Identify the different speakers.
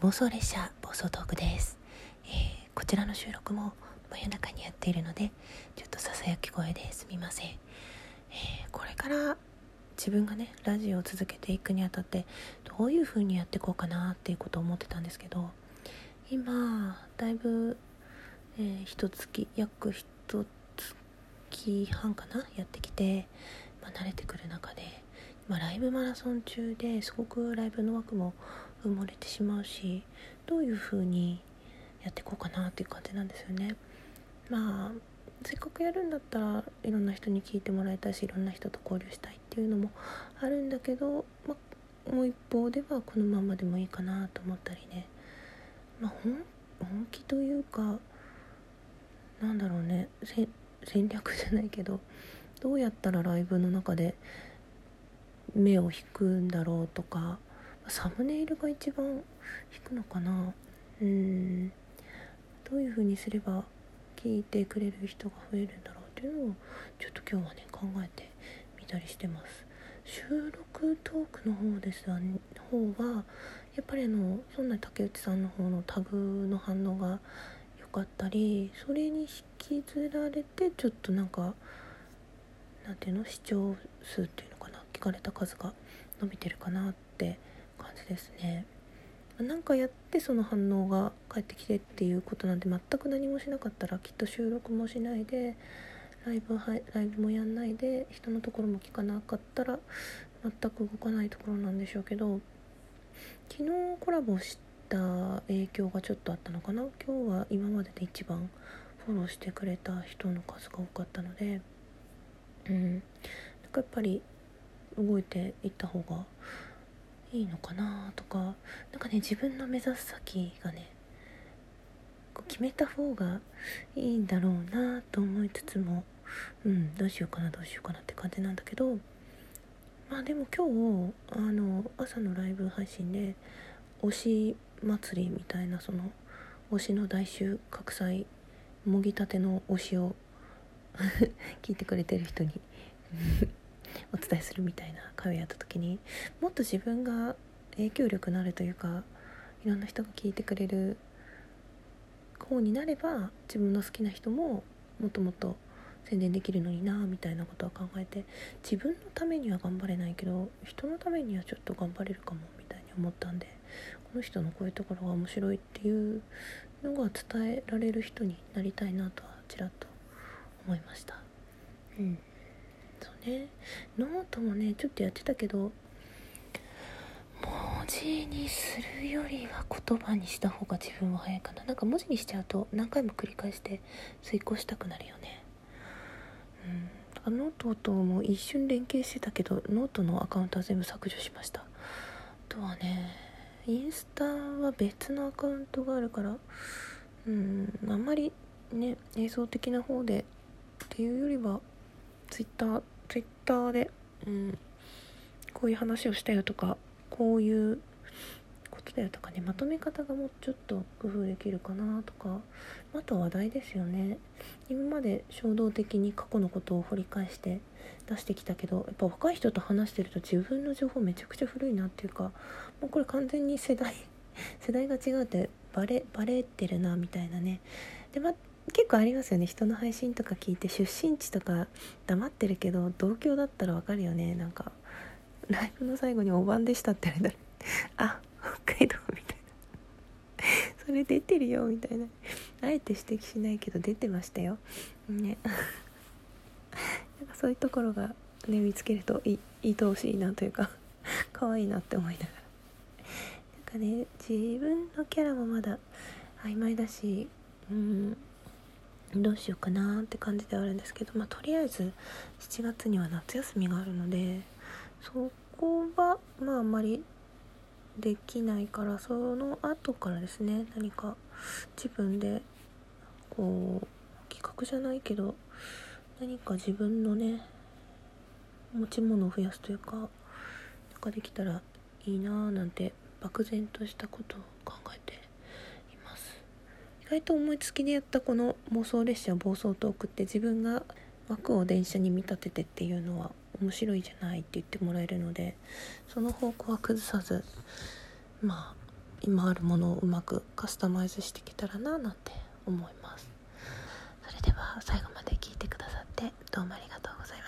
Speaker 1: 暴走列車暴走トークです、えー、こちらの収録も真夜中にやっているのでちょっとささやき声ですみません、えー、これから自分がねラジオを続けていくにあたってどういう風にやっていこうかなっていうことを思ってたんですけど今だいぶ、えー、一月約一月半かなやってきて、まあ、慣れてくる中でまあ、ライブマラソン中ですごくライブの枠も埋もれてしまうしどういう風にやっていこうかなっていう感じなんですよね。まあせっかくやるんだったらいろんな人に聞いてもらいたいしいろんな人と交流したいっていうのもあるんだけど、まあ、もう一方ではこのままでもいいかなと思ったりね、まあ、本気というかなんだろうね戦略じゃないけどどうやったらライブの中で目を引くんだろうとかサムネイルが一番引くのかな？うん。どういう風にすれば聞いてくれる人が増えるんだろうっていうのをちょっと今日はね考えてみたりしてます。収録トークの方ですわ、ね、方はやっぱりあのそんな竹内さんの方のタグの反応が良かったりそれに引きずられてちょっとなんかなんていうの？視聴数っていう聞かれた数が伸びてるかなって感じですね。なんかやってその反応が返ってきてっていうことなんで全く何もしなかったらきっと収録もしないでライブはライブもやんないで人のところも聞かなかったら全く動かないところなんでしょうけど昨日コラボした影響がちょっとあったのかな？今日は今までで一番フォローしてくれた人の数が多かったのでうんなんかやっぱり動いていった方がいいのかなとか何かね自分の目指す先がね決めた方がいいんだろうなと思いつつもうんどうしようかなどうしようかなって感じなんだけどまあでも今日あの朝のライブ配信で推し祭りみたいなその推しの大収穫祭もぎたての推しを 聞いてくれてる人にお伝えするみたいな会をやった時にもっと自分が影響力のあるというかいろんな人が聞いてくれる方になれば自分の好きな人ももっともっと宣伝できるのになみたいなことは考えて自分のためには頑張れないけど人のためにはちょっと頑張れるかもみたいに思ったんでこの人のこういうところが面白いっていうのが伝えられる人になりたいなとはちらっと思いました。うんねノートもねちょっとやってたけど文字にするよりは言葉にした方が自分は早いかな。なんか文字にしちゃうと何回も繰り返して遂行したくなるよね。うん。だからノートとも一瞬連携してたけどノートのアカウントは全部削除しました。あとはねインスタは別のアカウントがあるからうんあんまりね映像的な方でっていうよりはツイッターツイッターで、うん、こういう話をしたよとかこういうことだよとかねまとめ方がもうちょっと工夫できるかなとかあと話題ですよね。今まで衝動的に過去のことを掘り返して出してきたけどやっぱ若い人と話してると自分の情報めちゃくちゃ古いなっていうかもうこれ完全に世代世代が違うってバレバレてるなみたいなね。でま結構ありますよね。人の配信とか聞いて出身地とか黙ってるけど同郷だったらわかるよね。なんかライブの最後に「おばんでした」って言われたら「あ北海道」みたいな「それ出てるよ」みたいな。あえて指摘しないけど出てましたよ。ね。なんかそういうところがね見つけるといい愛おしいなというか 可愛いなって思いながら。なんかね自分のキャラもまだ曖昧だしうん。どうしようかなって感じではあるんですけど、まあ、とりあえず7月には夏休みがあるのでそこはまああんまりできないからその後からですね何か自分でこう企画じゃないけど何か自分のね持ち物を増やすというかなんかできたらいいなーなんて漠然としたことを外と思いつきでやったこの妄想列車暴走トークって自分が枠を電車に見立ててっていうのは面白いじゃないって言ってもらえるのでその方向は崩さずまあ今あるものをうまくカスタマイズしてきたらななんて思います。それでは最後まで聞いてくださってどうもありがとうございました。